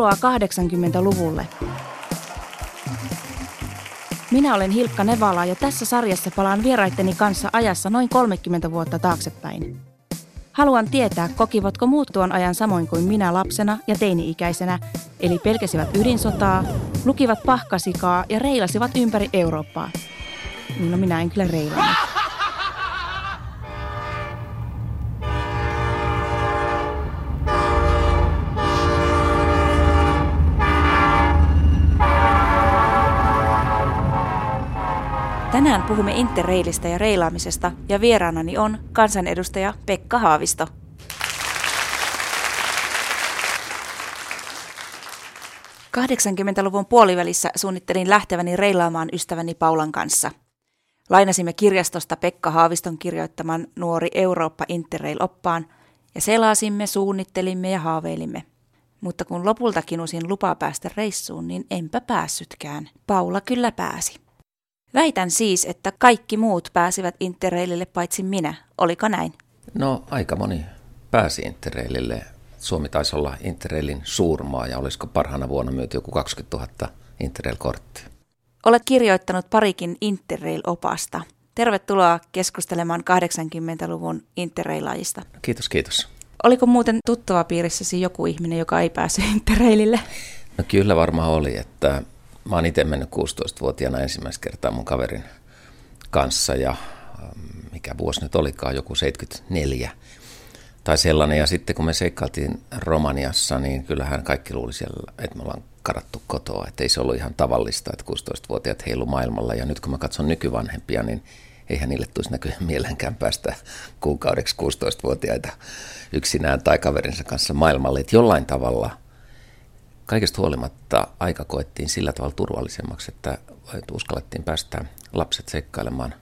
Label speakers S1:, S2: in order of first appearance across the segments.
S1: Tervetuloa 80-luvulle. Minä olen Hilkka Nevala ja tässä sarjassa palaan vieraitteni kanssa ajassa noin 30 vuotta taaksepäin. Haluan tietää, kokivatko muut tuon ajan samoin kuin minä lapsena ja teini-ikäisenä, eli pelkäsivät ydinsotaa, lukivat pahkasikaa ja reilasivat ympäri Eurooppaa. No minä en kyllä reilannut. Tänään puhumme interreilistä ja reilaamisesta ja vieraanani on kansanedustaja Pekka Haavisto. luvun puolivälissä suunnittelin lähteväni reilaamaan ystäväni Paulan kanssa. Lainasimme kirjastosta Pekka Haaviston kirjoittaman Nuori Eurooppa Interrail-oppaan ja selasimme, suunnittelimme ja haaveilimme. Mutta kun lopulta kinusin lupaa päästä reissuun, niin enpä päässytkään. Paula kyllä pääsi. Väitän siis, että kaikki muut pääsivät Interrailille paitsi minä. Oliko näin?
S2: No aika moni pääsi Interrailille. Suomi taisi olla Interrailin suurmaa ja olisiko parhaana vuonna myyty joku 20 000 Interrail-korttia.
S1: Olet kirjoittanut parikin Interrail-opasta. Tervetuloa keskustelemaan 80-luvun Interrailajista.
S2: Kiitos, kiitos.
S1: Oliko muuten tuttava piirissäsi joku ihminen, joka ei pääse Interrailille?
S2: No kyllä varmaan oli, että mä oon itse mennyt 16-vuotiaana ensimmäistä kertaa mun kaverin kanssa ja ähm, mikä vuosi nyt olikaan, joku 74 tai sellainen. Ja sitten kun me seikkailtiin Romaniassa, niin kyllähän kaikki luuli siellä, että me ollaan karattu kotoa. Että ei se ollut ihan tavallista, että 16-vuotiaat heilu maailmalla. Ja nyt kun mä katson nykyvanhempia, niin eihän niille tulisi näköjään mielenkään päästä kuukaudeksi 16-vuotiaita yksinään tai kaverinsa kanssa maailmalle. Että jollain tavalla – kaikesta huolimatta aika koettiin sillä tavalla turvallisemmaksi, että uskallettiin päästä lapset seikkailemaan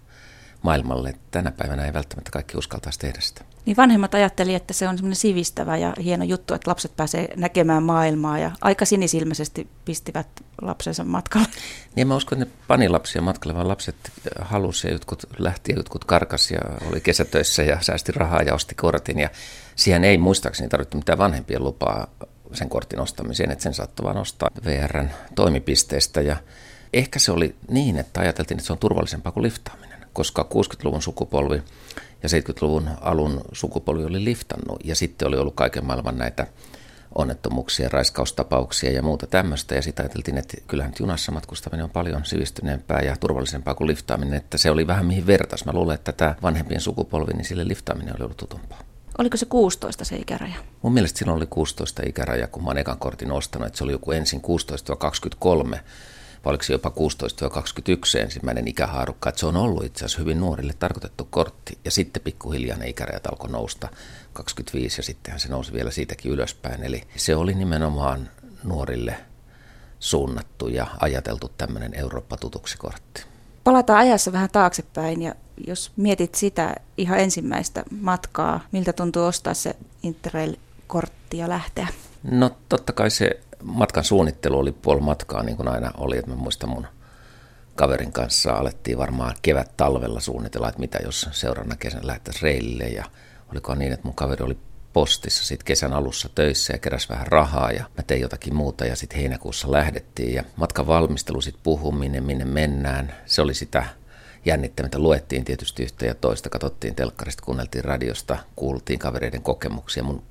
S2: maailmalle. Tänä päivänä ei välttämättä kaikki uskaltaisi tehdä sitä.
S1: Niin vanhemmat ajatteli, että se on semmoinen sivistävä ja hieno juttu, että lapset pääsee näkemään maailmaa ja aika sinisilmäisesti pistivät lapsensa matkalle.
S2: Niin mä uskon, että ne pani lapsia matkalle, vaan lapset halusi ja jotkut lähti ja jotkut karkas ja oli kesätöissä ja säästi rahaa ja osti kortin ja siihen ei muistaakseni tarvittu mitään vanhempien lupaa sen kortin ostamiseen, että sen saattoi vaan ostaa VRn toimipisteestä ja ehkä se oli niin, että ajateltiin, että se on turvallisempaa kuin liftaaminen, koska 60-luvun sukupolvi ja 70-luvun alun sukupolvi oli liftannut ja sitten oli ollut kaiken maailman näitä onnettomuuksia, raiskaustapauksia ja muuta tämmöistä. Ja sitten ajateltiin, että kyllähän junassa matkustaminen on paljon sivistyneempää ja turvallisempaa kuin liftaaminen, että se oli vähän mihin vertas. Mä luulen, että tämä vanhempien sukupolvi, niin sille liftaaminen oli ollut tutumpaa.
S1: Oliko se 16 se ikäraja?
S2: Mun mielestä silloin oli 16 ikäraja, kun mä oon ekan kortin ostanut. Että se oli joku ensin 16-23, vai oliko se jopa 16-21 ensimmäinen ikähaarukka. Että se on ollut itse asiassa hyvin nuorille tarkoitettu kortti. Ja sitten pikkuhiljaa ne ikärajat alkoi nousta 25 ja sittenhän se nousi vielä siitäkin ylöspäin. Eli se oli nimenomaan nuorille suunnattu ja ajateltu tämmöinen Eurooppa-tutuksi kortti.
S1: Palataan ajassa vähän taaksepäin ja jos mietit sitä ihan ensimmäistä matkaa, miltä tuntuu ostaa se Interrail-kortti ja lähteä?
S2: No totta kai se matkan suunnittelu oli puoli matkaa, niin kuin aina oli. Että mä muistan mun kaverin kanssa alettiin varmaan kevät-talvella suunnitella, että mitä jos seuraavana kesänä lähdettäisiin reilille. Ja olikohan niin, että mun kaveri oli postissa sitten kesän alussa töissä ja keräs vähän rahaa ja mä tein jotakin muuta ja sitten heinäkuussa lähdettiin ja matkan valmistelu sitten puhuminen, minne mennään, se oli sitä jännittämättä. Luettiin tietysti yhtä ja toista, katsottiin telkkarista, kuunneltiin radiosta, kuultiin kavereiden kokemuksia. Mun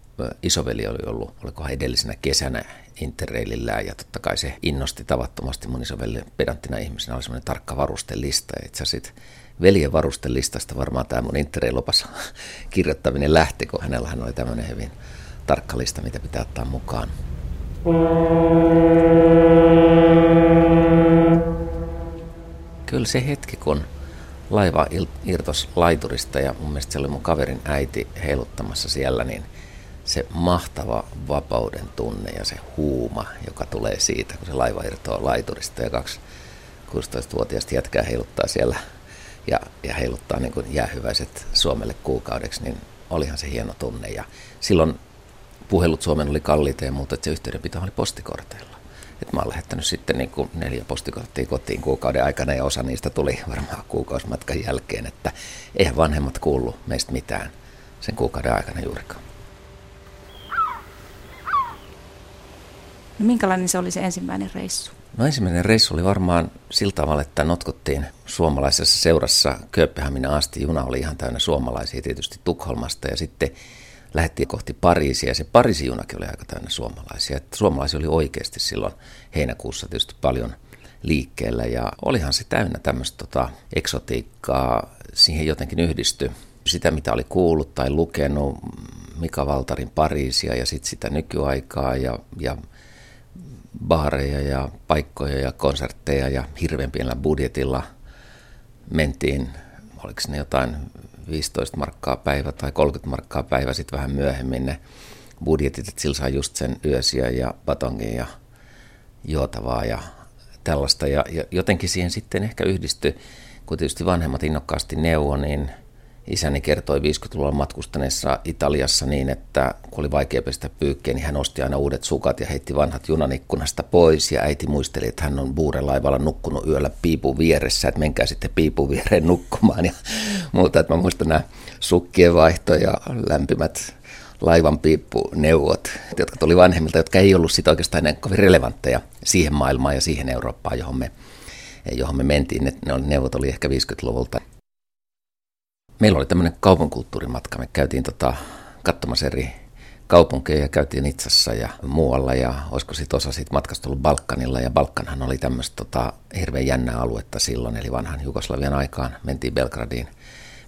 S2: isoveli oli ollut, olikohan edellisenä kesänä Interrailillä ja totta kai se innosti tavattomasti mun isoveli pedanttina ihmisenä oli semmoinen tarkka varustelista ja itse asiassa veljen varustelistasta varmaan tämä mun Interrail-opas kirjoittaminen lähti, kun hänellä oli tämmöinen hyvin tarkka lista, mitä pitää ottaa mukaan. Kyllä se hetki, kun laiva irtos laiturista ja mun mielestä se oli mun kaverin äiti heiluttamassa siellä, niin se mahtava vapauden tunne ja se huuma, joka tulee siitä, kun se laiva irtoaa laiturista ja kaksi 16-vuotiaista jätkää heiluttaa siellä ja, ja heiluttaa niin kuin jäähyväiset Suomelle kuukaudeksi, niin olihan se hieno tunne. Ja silloin puhelut Suomen oli kalliita ja muuta, että se yhteydenpito oli postikorteilla. Et mä oon lähettänyt sitten niin kuin neljä postikorttia kotiin kuukauden aikana ja osa niistä tuli varmaan kuukausimatkan jälkeen, että eihän vanhemmat kuullut meistä mitään sen kuukauden aikana juurikaan.
S1: No minkälainen se oli se ensimmäinen reissu?
S2: No ensimmäinen reissu oli varmaan sillä tavalla, että notkuttiin suomalaisessa seurassa Kööpenhaminan asti. Juna oli ihan täynnä suomalaisia tietysti Tukholmasta ja sitten lähdettiin kohti Pariisia se Pariisin junakin oli aika täynnä suomalaisia. Että suomalaisia oli oikeasti silloin heinäkuussa tietysti paljon liikkeellä ja olihan se täynnä tämmöistä tota, eksotiikkaa. Siihen jotenkin yhdistyi sitä, mitä oli kuullut tai lukenut, Mika Valtarin Pariisia ja sitten sitä nykyaikaa ja, ja baareja ja paikkoja ja konsertteja ja hirveän pienellä budjetilla mentiin, oliko ne jotain 15 markkaa päivä tai 30 markkaa päivä sitten vähän myöhemmin ne budjetit, että sillä saa just sen yösiä ja batongin ja juotavaa ja tällaista. Ja, ja jotenkin siihen sitten ehkä yhdistyi, kun tietysti vanhemmat innokkaasti neuvo, niin – isäni kertoi 50-luvulla matkustaneessa Italiassa niin, että kun oli vaikea pestä pyykkiä, niin hän osti aina uudet sukat ja heitti vanhat junan ikkunasta pois. Ja äiti muisteli, että hän on buurelaivalla nukkunut yöllä piipun vieressä, että menkää sitten piipun viereen nukkumaan ja muuta. Että mä muistan nämä sukkien vaihto ja lämpimät laivan piippuneuvot, jotka tuli vanhemmilta, jotka ei ollut sitä oikeastaan enää kovin relevantteja siihen maailmaan ja siihen Eurooppaan, johon me, johon me mentiin. Ne, ne neuvot oli ehkä 50-luvulta meillä oli tämmöinen kaupunkulttuurimatka. Me käytiin tota, katsomassa eri kaupunkeja ja käytiin Itsassa ja muualla ja olisiko sitten osa siitä matkasta ollut Balkanilla ja Balkanhan oli tämmöistä tota, hirveän jännää aluetta silloin, eli vanhan Jugoslavian aikaan mentiin Belgradiin,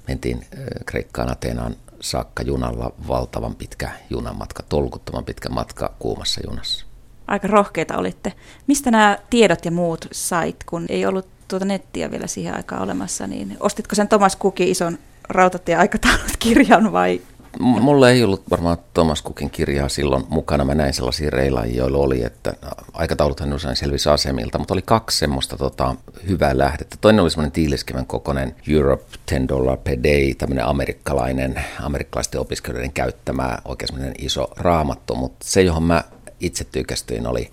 S2: mentiin Kreikkaan, Ateenaan saakka junalla, valtavan pitkä junamatka, tolkuttoman pitkä matka kuumassa junassa.
S1: Aika rohkeita olitte. Mistä nämä tiedot ja muut sait, kun ei ollut tuota nettiä vielä siihen aikaan olemassa, niin ostitko sen Thomas Cookin ison rautatieaikataulut kirjan vai?
S2: Mulla ei ollut varmaan Thomas Cookin kirjaa silloin mukana. Mä näin sellaisia reilaajia, joilla oli, että aikatauluthan usein selvisi asemilta, mutta oli kaksi semmoista tota, hyvää lähdettä. Toinen oli semmoinen tiiliskevän kokoinen Europe 10 dollar per day, tämmöinen amerikkalainen, amerikkalaisten opiskelijoiden käyttämä oikein iso raamattu, mutta se, johon mä itse tykästyin, oli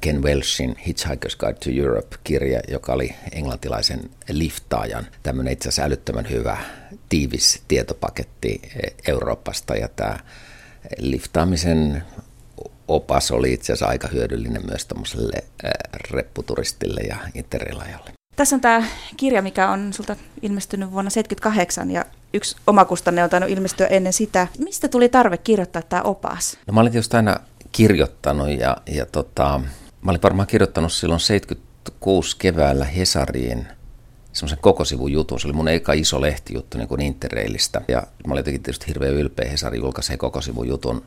S2: Ken Welshin Hitchhiker's Guide to Europe-kirja, joka oli englantilaisen liftaajan tämmöinen itse asiassa älyttömän hyvä tiivis tietopaketti Euroopasta ja tämä liftaamisen opas oli itse asiassa aika hyödyllinen myös tuommoiselle repputuristille ja interreilajalle.
S1: Tässä on tämä kirja, mikä on sulta ilmestynyt vuonna 1978 ja yksi omakustanne on tainnut ilmestyä ennen sitä. Mistä tuli tarve kirjoittaa tämä opas?
S2: No mä olin tietysti aina kirjoittanut ja, ja tota, mä olin varmaan kirjoittanut silloin 76 keväällä Hesariin semmoisen koko sivun jutun. Se oli mun eka iso lehtijuttu niin kuin Interrailista. Ja mä olin jotenkin tietysti hirveän ylpeä. Hesari julkaisi koko sivun jutun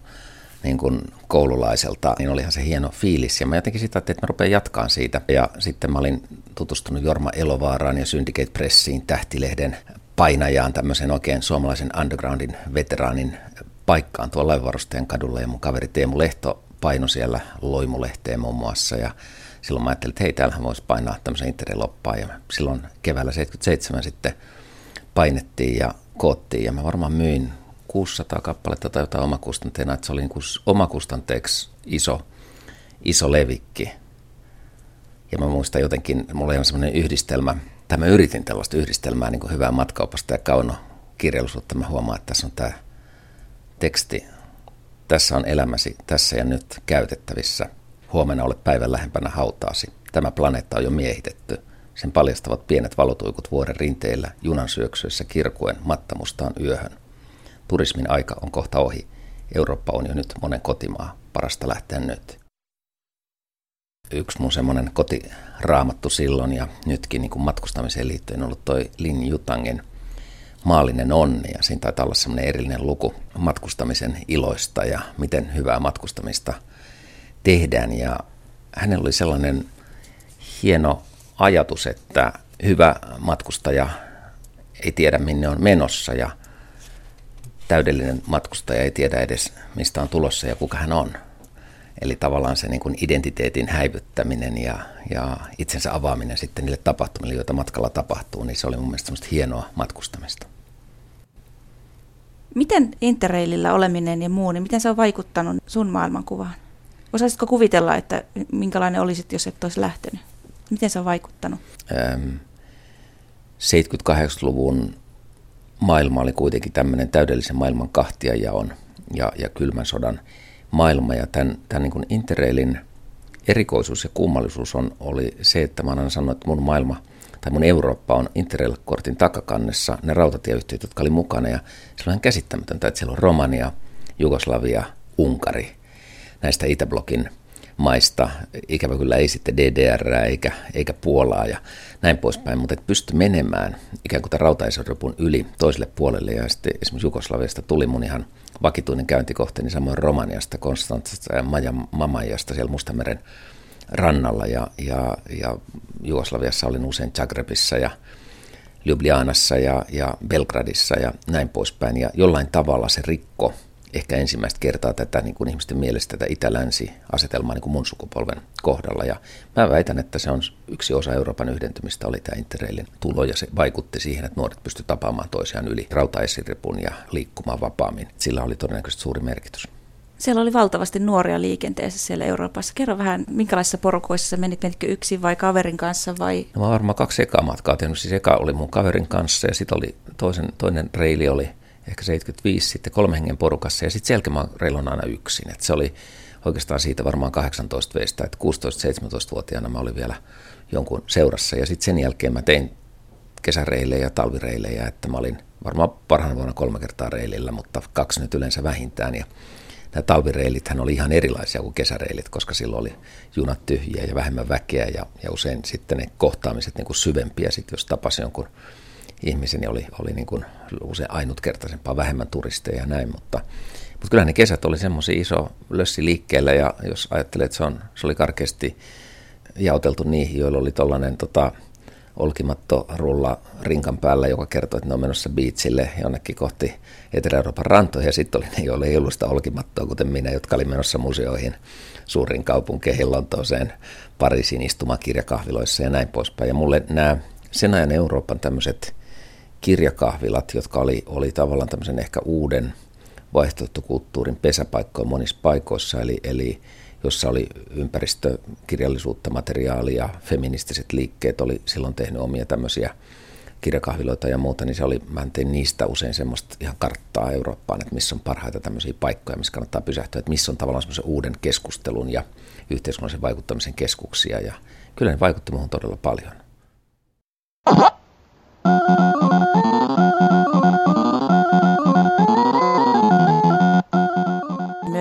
S2: niin kuin koululaiselta, niin olihan se hieno fiilis. Ja mä jotenkin sitä että mä rupean jatkaan siitä. Ja sitten mä olin tutustunut Jorma Elovaaraan ja Syndicate Pressiin, tähtilehden painajaan, tämmöisen oikein suomalaisen undergroundin veteraanin paikkaan tuolla laivarustajan kadulla ja mun kaveri Teemu Lehto paino siellä loimulehteen muun muassa ja silloin mä ajattelin, että hei, täällähän voisi painaa tämmöisen interneloppaan ja silloin keväällä 77 sitten painettiin ja koottiin ja mä varmaan myin 600 kappaletta tai jotain omakustanteena, että se oli niin omakustanteeksi iso, iso levikki. Ja mä muistan jotenkin, mulla oli semmoinen yhdistelmä, tai mä yritin tällaista yhdistelmää niin kuin hyvää matkaopasta ja kauno kirjallisuutta. Mä huomaan, että tässä on tämä teksti, tässä on elämäsi tässä ja nyt käytettävissä. Huomenna olet päivän lähempänä hautaasi. Tämä planeetta on jo miehitetty. Sen paljastavat pienet valotuikut vuoren rinteillä, junan syöksyessä kirkuen mattamustaan yöhön. Turismin aika on kohta ohi. Eurooppa on jo nyt monen kotimaa. Parasta lähteä nyt. Yksi mun semmoinen kotiraamattu silloin ja nytkin niin kuin matkustamiseen liittyen on ollut toi Lin Jutangen – maallinen onni ja siinä taitaa olla semmoinen erillinen luku matkustamisen iloista ja miten hyvää matkustamista tehdään ja hänellä oli sellainen hieno ajatus, että hyvä matkustaja ei tiedä minne on menossa ja täydellinen matkustaja ei tiedä edes mistä on tulossa ja kuka hän on. Eli tavallaan se niin kuin identiteetin häivyttäminen ja, ja itsensä avaaminen sitten niille tapahtumille, joita matkalla tapahtuu, niin se oli mun mielestä hienoa matkustamista.
S1: Miten Interrailillä oleminen ja muu, niin miten se on vaikuttanut sun maailmankuvaan? Osaisitko kuvitella, että minkälainen olisit, jos et olisi lähtenyt? Miten se on vaikuttanut? Ähm,
S2: 78-luvun maailma oli kuitenkin tämmöinen täydellisen maailman kahtiajaon ja, ja kylmän sodan maailma. Ja tämän, tämän niin Interrailin erikoisuus ja kummallisuus on, oli se, että mä aina sanonut, että mun maailma tai mun Eurooppa on Interrail-kortin takakannessa ne rautatieyhtiöt, jotka oli mukana. Ja se on ihan käsittämätöntä, että siellä on Romania, Jugoslavia, Unkari, näistä Itäblokin maista. Ikävä kyllä ei sitten DDR eikä, eikä Puolaa ja näin poispäin, mutta et pysty menemään ikään kuin tämän yli toiselle puolelle. Ja sitten esimerkiksi Jugoslaviasta tuli mun ihan vakituinen käyntikohte, niin samoin Romaniasta, Konstantsasta ja Mamajasta siellä Mustameren rannalla. Ja, ja, ja Jugoslaviassa olin usein Zagrebissa ja Ljubljanassa ja, ja Belgradissa ja näin poispäin. Ja jollain tavalla se rikko ehkä ensimmäistä kertaa tätä niin kuin ihmisten mielestä tätä itä-länsi-asetelmaa niin kuin mun sukupolven kohdalla. Ja mä väitän, että se on yksi osa Euroopan yhdentymistä, oli tämä Interrailin tulo, ja se vaikutti siihen, että nuoret pystyivät tapaamaan toisiaan yli rautaesiripun ja liikkumaan vapaammin. Sillä oli todennäköisesti suuri merkitys.
S1: Siellä oli valtavasti nuoria liikenteessä siellä Euroopassa. Kerro vähän, minkälaisissa porukoissa menit? Menitkö yksin vai kaverin kanssa? Vai?
S2: No mä varmaan kaksi ekaa matkaa tehnyt. Siis eka oli mun kaverin kanssa ja sitten oli toisen, toinen reili oli ehkä 75 sitten kolme hengen porukassa ja sitten selkeä reilun aina yksin. Et se oli oikeastaan siitä varmaan 18 veistä, että 16-17-vuotiaana mä olin vielä jonkun seurassa ja sitten sen jälkeen mä tein kesäreilejä ja talvireilejä, että mä olin varmaan parhaana vuonna kolme kertaa reilillä, mutta kaksi nyt yleensä vähintään ja nämä talvireilithän oli ihan erilaisia kuin kesäreilit, koska silloin oli junat tyhjiä ja vähemmän väkeä ja, ja usein sitten ne kohtaamiset niin kuin syvempiä, sitten jos tapasi jonkun ihmisen niin oli, oli niin kuin usein ainutkertaisempaa, vähemmän turisteja ja näin, mutta, mutta kyllä ne kesät oli semmoisia iso lössi liikkeelle ja jos ajattelee, että se, on, se oli karkeasti jaoteltu niihin, joilla oli tuollainen tota, olkimatto rulla rinkan päällä, joka kertoi, että ne on menossa biitsille jonnekin kohti Etelä-Euroopan rantoja. Ja sitten oli ne, joilla ei ollut sitä olkimattoa, kuten minä, jotka oli menossa museoihin suuriin kaupunkeihin, Lontooseen, Pariisiin istumakirjakahviloissa ja näin poispäin. Ja mulle nämä sen ajan Euroopan tämmöiset kirjakahvilat, jotka oli, oli tavallaan tämmöisen ehkä uuden vaihtoehtokulttuurin pesäpaikkoja monissa paikoissa, eli, eli jossa oli ympäristökirjallisuutta, materiaalia, feministiset liikkeet oli silloin tehnyt omia tämmöisiä kirjakahviloita ja muuta, niin se oli, mä tein niistä usein semmoista ihan karttaa Eurooppaan, että missä on parhaita tämmöisiä paikkoja, missä kannattaa pysähtyä, että missä on tavallaan semmoisen uuden keskustelun ja yhteiskunnallisen vaikuttamisen keskuksia, ja kyllä ne vaikutti muuhun todella paljon.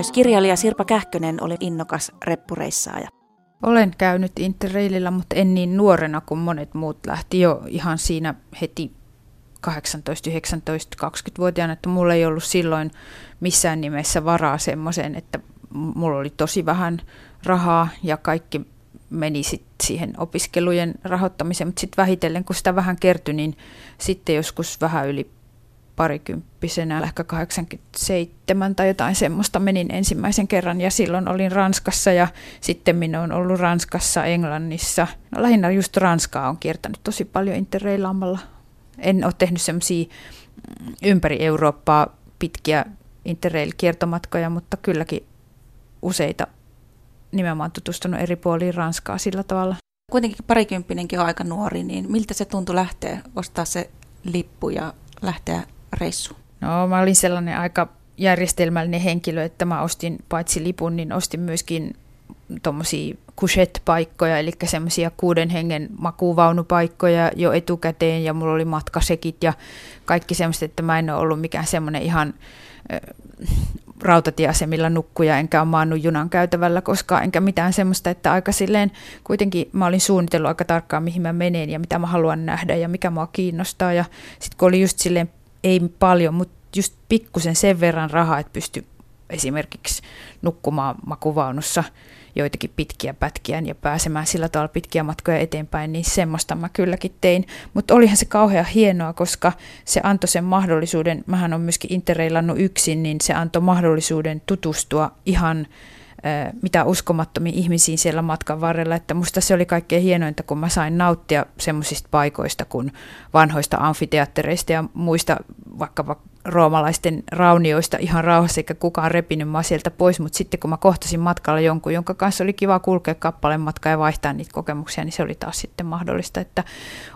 S1: Myös kirjailija Sirpa Kähkönen oli innokas reppureissaaja.
S3: Olen käynyt Interraililla, mutta en niin nuorena kuin monet muut lähti jo ihan siinä heti 18, 19, 20-vuotiaana, että mulla ei ollut silloin missään nimessä varaa semmoiseen, että mulla oli tosi vähän rahaa ja kaikki meni sit siihen opiskelujen rahoittamiseen, mutta sitten vähitellen, kun sitä vähän kertyi, niin sitten joskus vähän yli parikymppisenä, ehkä 87 tai jotain semmoista menin ensimmäisen kerran ja silloin olin Ranskassa ja sitten minä olen ollut Ranskassa, Englannissa. No, lähinnä just Ranskaa on kiertänyt tosi paljon interreilaamalla. En ole tehnyt semmoisia mm, ympäri Eurooppaa pitkiä interrail-kiertomatkoja, mutta kylläkin useita nimenomaan tutustunut eri puoliin Ranskaa sillä tavalla.
S1: Kuitenkin parikymppinenkin on aika nuori, niin miltä se tuntui lähteä, ostaa se lippu ja lähteä reissuun?
S3: No mä olin sellainen aika järjestelmällinen henkilö, että mä ostin paitsi lipun, niin ostin myöskin tuommoisia couchette-paikkoja, eli semmoisia kuuden hengen makuvaunupaikkoja jo etukäteen, ja mulla oli matkasekit ja kaikki semmoista, että mä en ole ollut mikään semmoinen ihan rautatieasemilla nukkuja, enkä ole maannut junan käytävällä koskaan, enkä mitään semmoista, että aika silleen kuitenkin mä olin suunnitellut aika tarkkaan, mihin mä menen ja mitä mä haluan nähdä ja mikä mua kiinnostaa. Ja sitten kun oli just silleen, ei paljon, mutta just pikkusen sen verran rahaa, että pysty esimerkiksi nukkumaan makuvaunussa joitakin pitkiä pätkiä ja pääsemään sillä tavalla pitkiä matkoja eteenpäin, niin semmoista mä kylläkin tein. Mutta olihan se kauhean hienoa, koska se antoi sen mahdollisuuden, mähän on myöskin interreilannut yksin, niin se antoi mahdollisuuden tutustua ihan mitä uskomattomia ihmisiin siellä matkan varrella, että musta se oli kaikkein hienointa, kun mä sain nauttia semmoisista paikoista kuin vanhoista amfiteattereista ja muista vaikka roomalaisten raunioista ihan rauhassa, eikä kukaan repinyt mä sieltä pois, mutta sitten kun mä kohtasin matkalla jonkun, jonka kanssa oli kiva kulkea kappaleen matkaa ja vaihtaa niitä kokemuksia, niin se oli taas sitten mahdollista, että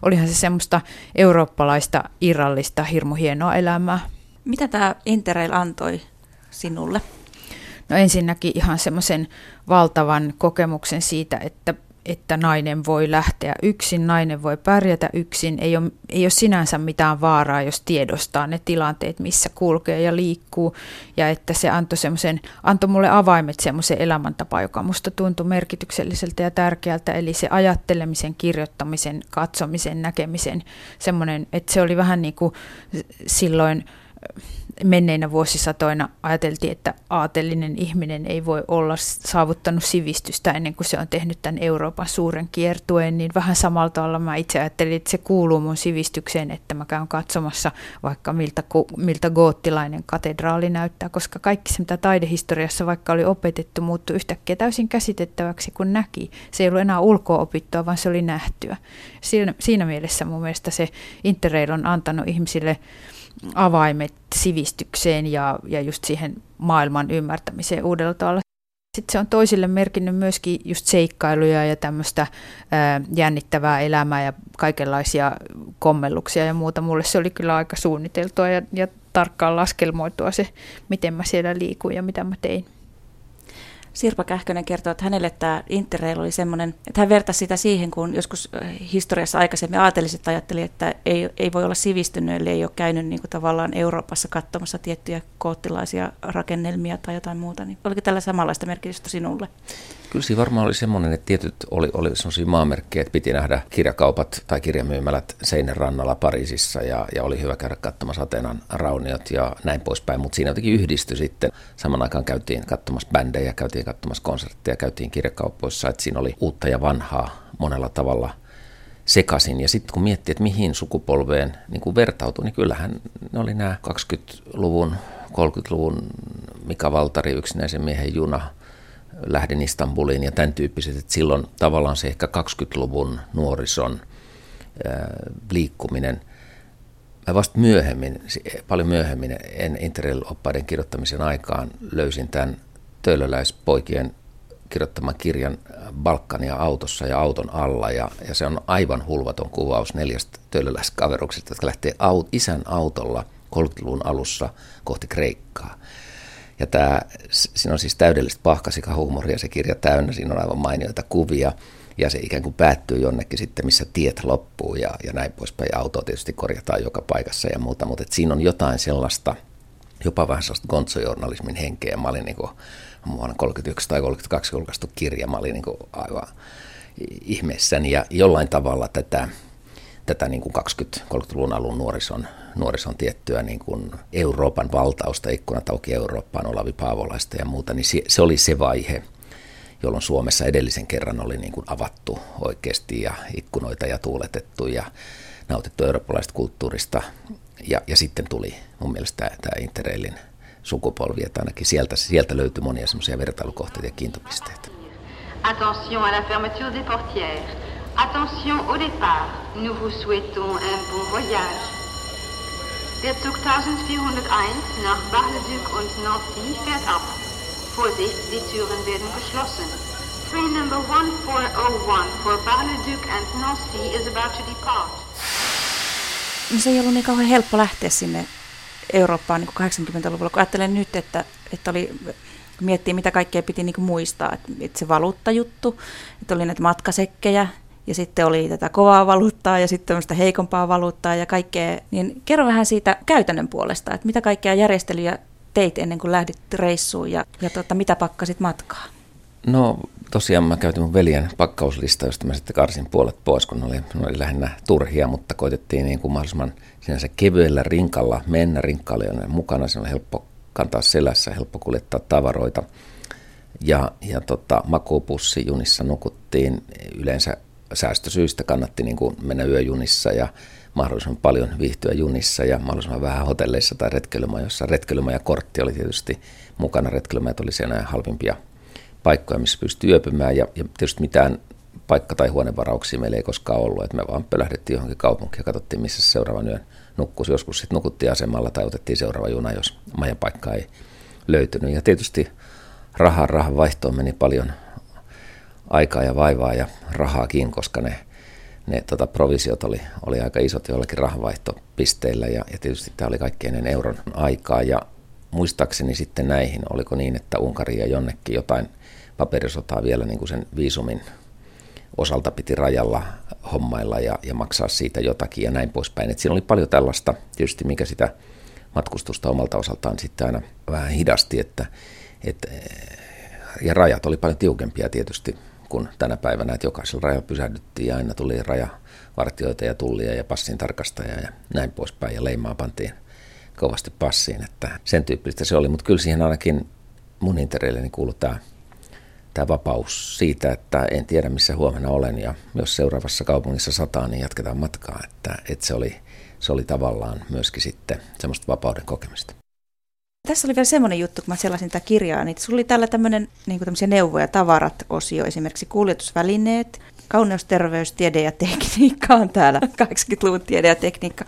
S3: olihan se semmoista eurooppalaista, irrallista, hirmu hienoa elämää.
S1: Mitä tämä Interrail antoi sinulle?
S3: No ensinnäkin ihan semmoisen valtavan kokemuksen siitä, että että nainen voi lähteä yksin, nainen voi pärjätä yksin. Ei ole, ei ole sinänsä mitään vaaraa, jos tiedostaa ne tilanteet, missä kulkee ja liikkuu. Ja että se antoi, antoi mulle avaimet semmoisen elämäntapaan, joka musta tuntui merkitykselliseltä ja tärkeältä. Eli se ajattelemisen, kirjoittamisen, katsomisen, näkemisen semmoinen, että se oli vähän niin kuin silloin menneinä vuosisatoina ajateltiin, että aatellinen ihminen ei voi olla saavuttanut sivistystä ennen kuin se on tehnyt tämän Euroopan suuren kiertueen, niin vähän samalla tavalla mä itse ajattelin, että se kuuluu mun sivistykseen, että mä käyn katsomassa vaikka miltä, miltä goottilainen katedraali näyttää, koska kaikki se, mitä taidehistoriassa vaikka oli opetettu, muuttui yhtäkkiä täysin käsitettäväksi, kun näki. Se ei ollut enää ulkoa opittua, vaan se oli nähtyä. Siinä, siinä mielessä mun mielestä se Interrail on antanut ihmisille avaimet sivistykseen ja, ja just siihen maailman ymmärtämiseen uudella tavalla. Sitten se on toisille merkinnyt myöskin just seikkailuja ja tämmöistä ää, jännittävää elämää ja kaikenlaisia kommelluksia ja muuta. Mulle se oli kyllä aika suunniteltua ja, ja tarkkaan laskelmoitua se, miten mä siellä liikuin ja mitä mä tein.
S1: Sirpa Kähkönen kertoo, että hänelle tämä Interrail oli semmoinen, että hän vertasi sitä siihen, kun joskus äh, historiassa aikaisemmin aateliset ajatteli, että ei, ei voi olla sivistynyt, eli ei ole käynyt niin kuin tavallaan Euroopassa katsomassa tiettyjä koottilaisia rakennelmia tai jotain muuta. Niin oliko tällä samanlaista merkitystä sinulle?
S2: Kyllä siinä varmaan oli semmoinen, että tietyt oli, oli sellaisia maamerkkejä, että piti nähdä kirjakaupat tai kirjamyymälät Seinän rannalla Pariisissa ja, ja oli hyvä käydä katsomassa Atenan rauniot ja näin poispäin, mutta siinä jotenkin yhdistyi sitten. Saman aikaan käytiin katsomassa bändejä, käytiin katsomassa konsertteja, käytiin kirjakaupoissa, että siinä oli uutta ja vanhaa monella tavalla sekaisin. Ja sitten kun miettii, että mihin sukupolveen niin kuin vertautui, niin kyllähän ne oli nämä 20-luvun, 30-luvun Mika Valtari, yksinäisen miehen juna – lähdin Istanbuliin ja tämän tyyppiset, että silloin tavallaan se ehkä 20-luvun nuorison liikkuminen, mä vasta myöhemmin, paljon myöhemmin, en Interrail-oppaiden kirjoittamisen aikaan löysin tämän töölöläispoikien kirjoittaman kirjan Balkania autossa ja auton alla. Ja, ja se on aivan hulvaton kuvaus neljästä töölöläiskaveruksesta, jotka lähtee aut, isän autolla 30-luvun alussa kohti Kreikkaa. Ja tämä, siinä on siis täydellistä pahkasikahuumoria se kirja täynnä, siinä on aivan mainioita kuvia ja se ikään kuin päättyy jonnekin sitten, missä tiet loppuu ja, ja näin poispäin. Autoa tietysti korjataan joka paikassa ja muuta, mutta et siinä on jotain sellaista, jopa vähän sellaista gonzojournalismin henkeä. Mä olin niin kuin, vuonna 31 tai 32 julkaistu kirja, mä olin niin kuin aivan ihmeessäni ja jollain tavalla tätä, tätä niin kuin 20-30-luvun alun nuorison nuorison tiettyä niin kuin Euroopan valtausta, ikkunat auki Eurooppaan, Olavi Paavolaista ja muuta, niin se, se oli se vaihe, jolloin Suomessa edellisen kerran oli niin kuin avattu oikeasti ja ikkunoita ja tuuletettu ja nautittu eurooppalaisesta kulttuurista. Ja, ja sitten tuli mun mielestä tämä, tämä Interrailin sukupolvi, että ainakin sieltä, sieltä löytyi monia semmoisia vertailukohteita ja kiintopisteitä. Attention à la fermeture des portières. Attention au départ. Nous vous souhaitons un bon voyage. Der Zug 1401 nach Bar-le-Duc und Nancy fährt ab. Vorsicht, die Türen werden geschlossen. Train number 1401 for Bar-le-Duc and Nancy is about to depart.
S1: No se ei ollut niin kauhean helppo lähteä sinne Eurooppaan niin 80-luvulla, kun ajattelen nyt, että, että oli miettii, mitä kaikkea piti niin muistaa. Että, että se valuuttajuttu, että oli näitä matkasekkejä, ja sitten oli tätä kovaa valuuttaa ja sitten tämmöistä heikompaa valuuttaa ja kaikkea. Niin kerro vähän siitä käytännön puolesta, että mitä kaikkea järjestelyjä teit ennen kuin lähdit reissuun ja, ja tota, mitä pakkasit matkaa?
S2: No tosiaan mä käytin mun veljen pakkauslista, josta mä sitten karsin puolet pois, kun ne oli, ne oli lähinnä turhia, mutta koitettiin niin kuin mahdollisimman sinänsä kevyellä rinkalla mennä. Rinkka oli mukana, se oli helppo kantaa selässä, helppo kuljettaa tavaroita. Ja, ja tota, makuupussi junissa nukuttiin yleensä säästösyistä kannatti niin kuin mennä yöjunissa ja mahdollisimman paljon viihtyä junissa ja mahdollisimman vähän hotelleissa tai retkeilymajoissa. Retkeilymajakortti oli tietysti mukana. Retkeilymajat oli siellä halvimpia paikkoja, missä pystyi yöpymään ja, ja tietysti mitään paikka- tai huonevarauksia meillä ei koskaan ollut. että me vaan pölähdettiin johonkin kaupunkiin ja katsottiin, missä seuraavan yön nukkuisi. Joskus sitten nukuttiin asemalla tai otettiin seuraava juna, jos majapaikka ei löytynyt. Ja tietysti rahan, rahan vaihtoon meni paljon aikaa ja vaivaa ja rahaakin, koska ne, ne tota, provisiot oli, oli aika isot joillakin rahanvaihtopisteillä ja, ja tietysti tämä oli kaikkein ennen euron aikaa ja muistaakseni sitten näihin, oliko niin, että Unkari ja jonnekin jotain paperisotaa vielä niin kuin sen viisumin osalta piti rajalla hommailla ja, ja maksaa siitä jotakin ja näin poispäin. Et siinä oli paljon tällaista tietysti, mikä sitä matkustusta omalta osaltaan sitten aina vähän hidasti, että, että ja rajat oli paljon tiukempia tietysti kuin tänä päivänä, että jokaisella rajalla pysähdyttiin ja aina tuli rajavartioita ja tullia ja passin tarkastaja ja näin poispäin ja leimaa pantiin kovasti passiin, että sen tyyppistä se oli, mutta kyllä siihen ainakin mun intereilleni kuului tämä tämä vapaus siitä, että en tiedä missä huomenna olen ja jos seuraavassa kaupungissa sataa, niin jatketaan matkaa. Että, että se, oli, se oli tavallaan myöskin sitten semmoista vapauden kokemista.
S1: Tässä oli vielä semmoinen juttu, kun mä sellaisin tätä kirjaa, niin sulla oli täällä tämmöinen niin neuvoja, tavarat-osio, esimerkiksi kuljetusvälineet, kauneus, terveys, tiede ja tekniikka on täällä, 80-luvun tiede ja tekniikka.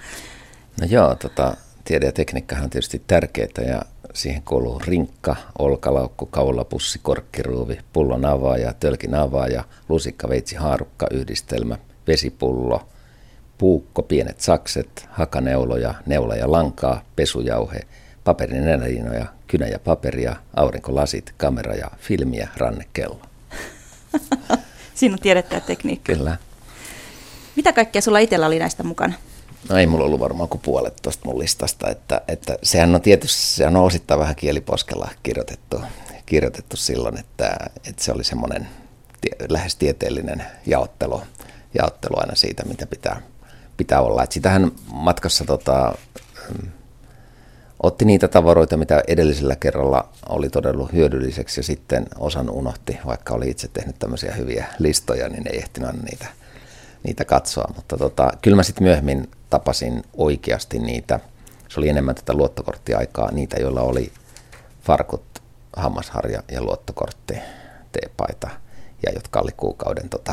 S2: No joo, tota, tiede ja tekniikka on tietysti tärkeää ja siihen kuuluu rinkka, olkalaukku, kaulapussi, korkkiruuvi, pullon avaaja, tölkin avaaja, lusikka, veitsi, haarukka, yhdistelmä, vesipullo, puukko, pienet sakset, hakaneuloja, neula ja lankaa, pesujauhe, paperin enäliinoja, kynä ja paperia, aurinkolasit, kamera ja filmiä, rannekello.
S1: Siinä on tiedettä ja tekniikka.
S2: Kyllä.
S1: Mitä kaikkea sulla itsellä oli näistä mukana?
S2: No ei mulla ollut varmaan kuin puolet tuosta mun listasta, että, että sehän on tietysti, sehän on osittain vähän kieliposkella kirjoitettu, kirjoitettu silloin, että, että se oli semmoinen tie, lähes tieteellinen jaottelu, jaottelu aina siitä, mitä pitää, pitää olla. Että sitähän matkassa tota, otti niitä tavaroita, mitä edellisellä kerralla oli todella hyödylliseksi ja sitten osan unohti, vaikka oli itse tehnyt tämmöisiä hyviä listoja, niin ei ehtinyt niitä, niitä katsoa. Mutta tota, kyllä mä sitten myöhemmin tapasin oikeasti niitä, se oli enemmän tätä luottokorttiaikaa, niitä, joilla oli farkut, hammasharja ja luottokortti, teepaita ja jotka oli kuukauden, tota,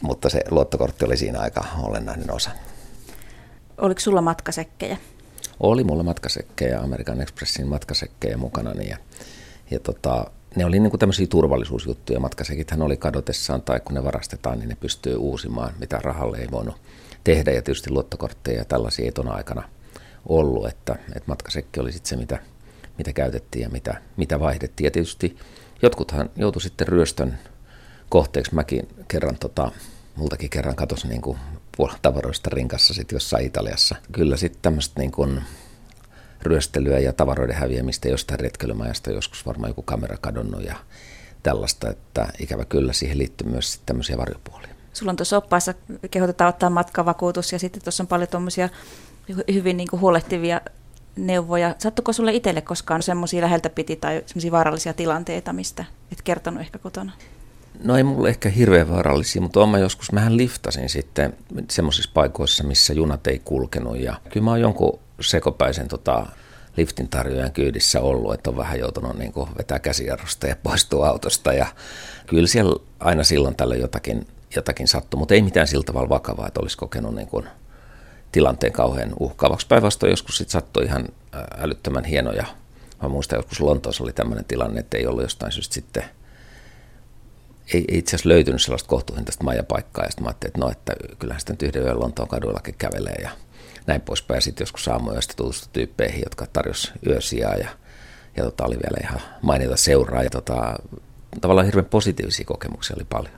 S2: mutta se luottokortti oli siinä aika olennainen osa.
S1: Oliko sulla matkasekkejä?
S2: Oli mulla matkasekkejä, American Expressin matkasekkejä mukana. Ja, ja tota, ne oli niin kuin tämmöisiä turvallisuusjuttuja. Matkasekithän oli kadotessaan tai kun ne varastetaan, niin ne pystyy uusimaan, mitä rahalle ei voinut tehdä. Ja tietysti luottokortteja ja tällaisia ei tuona aikana ollut, että, että matkasekki oli sitten se, mitä, mitä käytettiin ja mitä, mitä vaihdettiin. Ja tietysti jotkuthan joutui sitten ryöstön kohteeksi. Mäkin kerran, tota, multakin kerran katosi niin kuin tavaroista rinkassa sitten jossain Italiassa. Kyllä sitten tämmöistä niin kuin ryöstelyä ja tavaroiden häviämistä jostain retkeilymajasta, joskus varmaan joku kamera kadonnut ja tällaista, että ikävä kyllä siihen liittyy myös sitten tämmöisiä varjopuolia.
S1: Sulla on tuossa oppaassa, kehotetaan ottaa matkavakuutus ja sitten tuossa on paljon tuommoisia hyvin niin kuin huolehtivia neuvoja. Sattuko sulle itselle koskaan semmoisia läheltä piti tai semmoisia vaarallisia tilanteita, mistä et kertonut ehkä kotona?
S2: No ei mulle ehkä hirveän vaarallisia, mutta olen mä joskus, mähän liftasin sitten semmoisissa paikoissa, missä junat ei kulkenut ja kyllä mä oon jonkun sekopäisen tota, liftin tarjoajan kyydissä ollut, että on vähän joutunut niin vetää käsijarrusta ja poistua autosta ja kyllä siellä aina silloin tällöin jotakin, jotakin sattui, mutta ei mitään sillä tavalla vakavaa, että olisi kokenut niin kuin tilanteen kauhean uhkaavaksi. Päinvastoin joskus sitten sattui ihan älyttömän hienoja. Mä muistan joskus Lontoossa oli tämmöinen tilanne, että ei ollut jostain syystä sitten – ei, ei itse asiassa löytynyt sellaista kohtuuhintaista majapaikkaa, ja sitten mä ajattelin, että no, että kyllähän sitten yhden yön Lontoon kaduillakin kävelee ja näin poispäin. Sitten joskus aamuista tutustui tyyppeihin, jotka tarjosi yösiä ja, ja tota, oli vielä ihan mainita seuraa. Ja tota, tavallaan hirveän positiivisia kokemuksia oli paljon.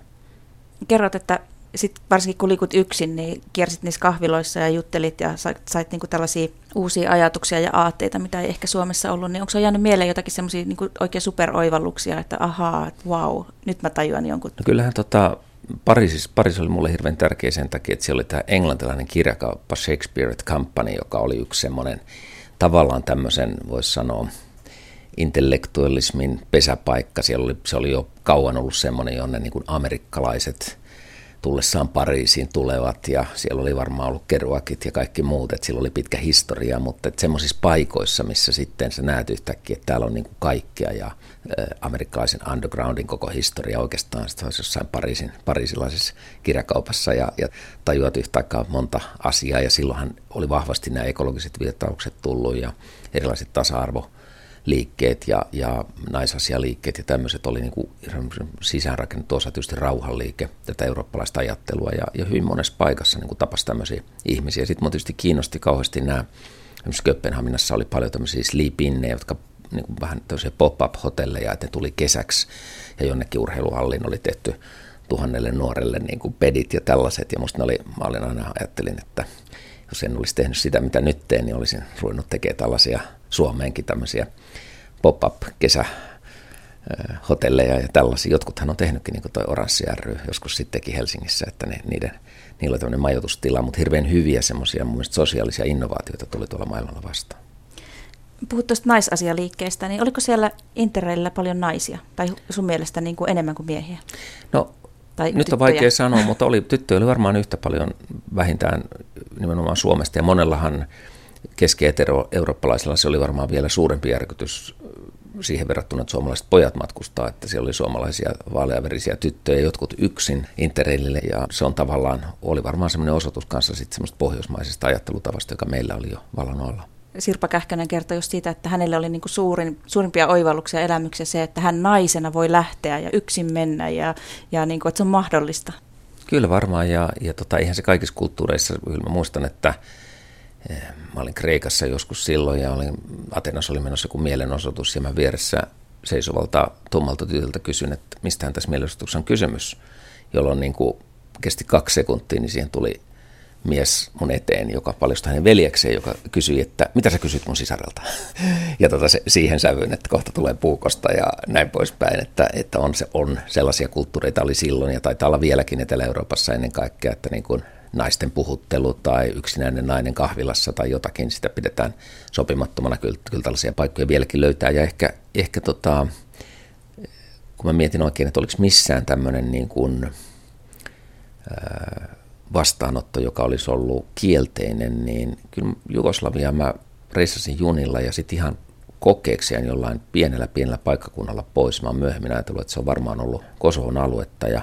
S1: Kerrot, että sitten varsinkin kun liikut yksin, niin kiersit niissä kahviloissa ja juttelit ja sait, sait niinku tällaisia uusia ajatuksia ja aatteita, mitä ei ehkä Suomessa ollut. Niin onko se jäänyt mieleen jotakin semmoisia niinku oikein superoivalluksia, että ahaa, wow, nyt mä tajuan jonkun?
S2: No kyllähän tota, Pariisissa, Pariis oli mulle hirveän tärkeä sen takia, että siellä oli tämä englantilainen kirjakauppa Shakespeare Company, joka oli yksi semmoinen tavallaan tämmöisen, voisi sanoa, intellektualismin pesäpaikka. Siellä oli, se oli jo kauan ollut semmoinen, jonne niin amerikkalaiset tullessaan Pariisiin tulevat ja siellä oli varmaan ollut keruakit ja kaikki muut, että sillä oli pitkä historia, mutta semmoisissa paikoissa, missä sitten sä näet yhtäkkiä, että täällä on niin kuin kaikkea ja amerikkalaisen undergroundin koko historia oikeastaan, sitten olisi jossain Pariisin, pariisilaisessa kirjakaupassa ja, ja tajuat yhtä aikaa monta asiaa. Ja silloinhan oli vahvasti nämä ekologiset virtaukset tullut ja erilaiset tasa-arvo liikkeet ja, ja naisasialiikkeet ja tämmöiset oli niin kuin sisäänrakennettu osa tietysti rauhanliike, tätä eurooppalaista ajattelua ja, ja hyvin monessa paikassa niin kuin tapasi tämmöisiä ihmisiä. Sitten minua tietysti kiinnosti kauheasti nämä esimerkiksi Kööpenhaminassa oli paljon tämmöisiä sleep jotka niin kuin vähän tämmöisiä pop-up-hotelleja, että ne tuli kesäksi ja jonnekin urheiluhallin oli tehty tuhannelle nuorelle niin kuin pedit ja tällaiset. Ja musta oli, mä olin aina ajattelin, että jos en olisi tehnyt sitä, mitä nyt teen, niin olisin ruvennut tekemään tällaisia Suomeenkin tämmöisiä pop-up kesä hotelleja ja tällaisia. Jotkuthan on tehnytkin, niin kuin toi Oranssi ry joskus sittenkin Helsingissä, että ne, niiden, niillä oli tämmöinen majoitustila, mutta hirveän hyviä semmoisia mun sosiaalisia innovaatioita tuli tuolla maailmalla vastaan.
S1: Puhut tuosta naisasialiikkeestä, niin oliko siellä Interrailillä paljon naisia? Tai sun mielestä niin kuin enemmän kuin miehiä?
S2: No tai nyt tyttöjä? on vaikea sanoa, mutta oli, tyttöjä oli varmaan yhtä paljon vähintään nimenomaan Suomesta. Ja monellahan keski-eurooppalaisilla se oli varmaan vielä suurempi järkytys siihen verrattuna, että suomalaiset pojat matkustaa, että siellä oli suomalaisia vaaleaverisiä tyttöjä, jotkut yksin Interrailille, ja se on tavallaan, oli varmaan semmoinen osoitus kanssa sitten semmoista pohjoismaisesta ajattelutavasta, joka meillä oli jo vallan olla.
S1: Sirpa Kähkönen kertoi just siitä, että hänelle oli niin suurin, suurimpia oivalluksia elämyksiä se, että hän naisena voi lähteä ja yksin mennä ja, ja niin kuin, että se on mahdollista.
S2: Kyllä varmaan ja, ja tota, eihän se kaikissa kulttuureissa, mä muistan, että mä olin Kreikassa joskus silloin ja olin, Atenassa oli menossa joku mielenosoitus ja mä vieressä seisovalta tummalta tytöltä kysyn, että mistähän tässä mielenosoituksessa on kysymys, jolloin niin kuin kesti kaksi sekuntia, niin siihen tuli mies mun eteen, joka paljastui hänen veljekseen, joka kysyi, että mitä sä kysyt mun sisarelta? Ja tota se, siihen sävyyn, että kohta tulee puukosta ja näin poispäin, että, että on, se, on sellaisia kulttuureita oli silloin ja taitaa olla vieläkin Etelä-Euroopassa ennen kaikkea, että niin kuin naisten puhuttelu tai yksinäinen nainen kahvilassa tai jotakin, sitä pidetään sopimattomana. Kyllä, kyllä tällaisia paikkoja vieläkin löytää ja ehkä, ehkä tota, kun mä mietin oikein, että oliko missään tämmöinen niin kuin, vastaanotto, joka olisi ollut kielteinen, niin kyllä Jugoslavia mä reissasin junilla ja sitten ihan kokeekseen jollain pienellä pienellä paikkakunnalla pois. Mä oon myöhemmin ajatellut, että se on varmaan ollut Kosovon aluetta ja